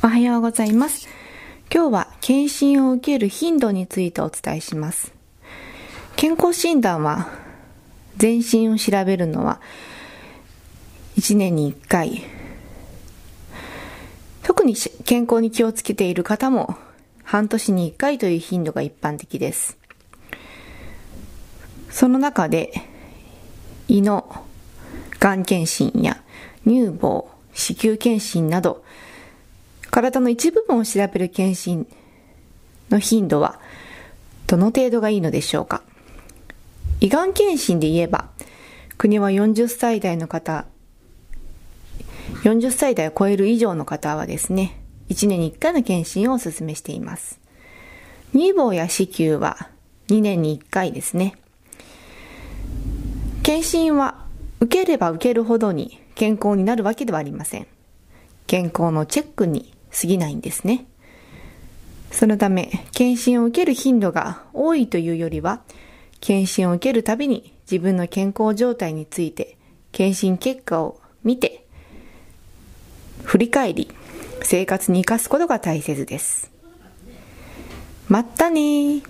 おはようございます。今日は検診を受ける頻度についてお伝えします。健康診断は全身を調べるのは1年に1回。特に健康に気をつけている方も半年に1回という頻度が一般的です。その中で胃のがん検診や乳房、子宮検診など体の一部分を調べる検診の頻度はどの程度がいいのでしょうか？胃がん検診で言えば国は40歳代の方40歳代を超える以上の方はですね1年に1回の検診をお勧めしています。乳房や子宮は2年に1回ですね。検診は受ければ受けるほどに健康になるわけではありません。健康のチェックに過ぎないんですね。そのため、検診を受ける頻度が多いというよりは、検診を受けるたびに自分の健康状態について、検診結果を見て、振り返り、生活に生かすことが大切です。まったね。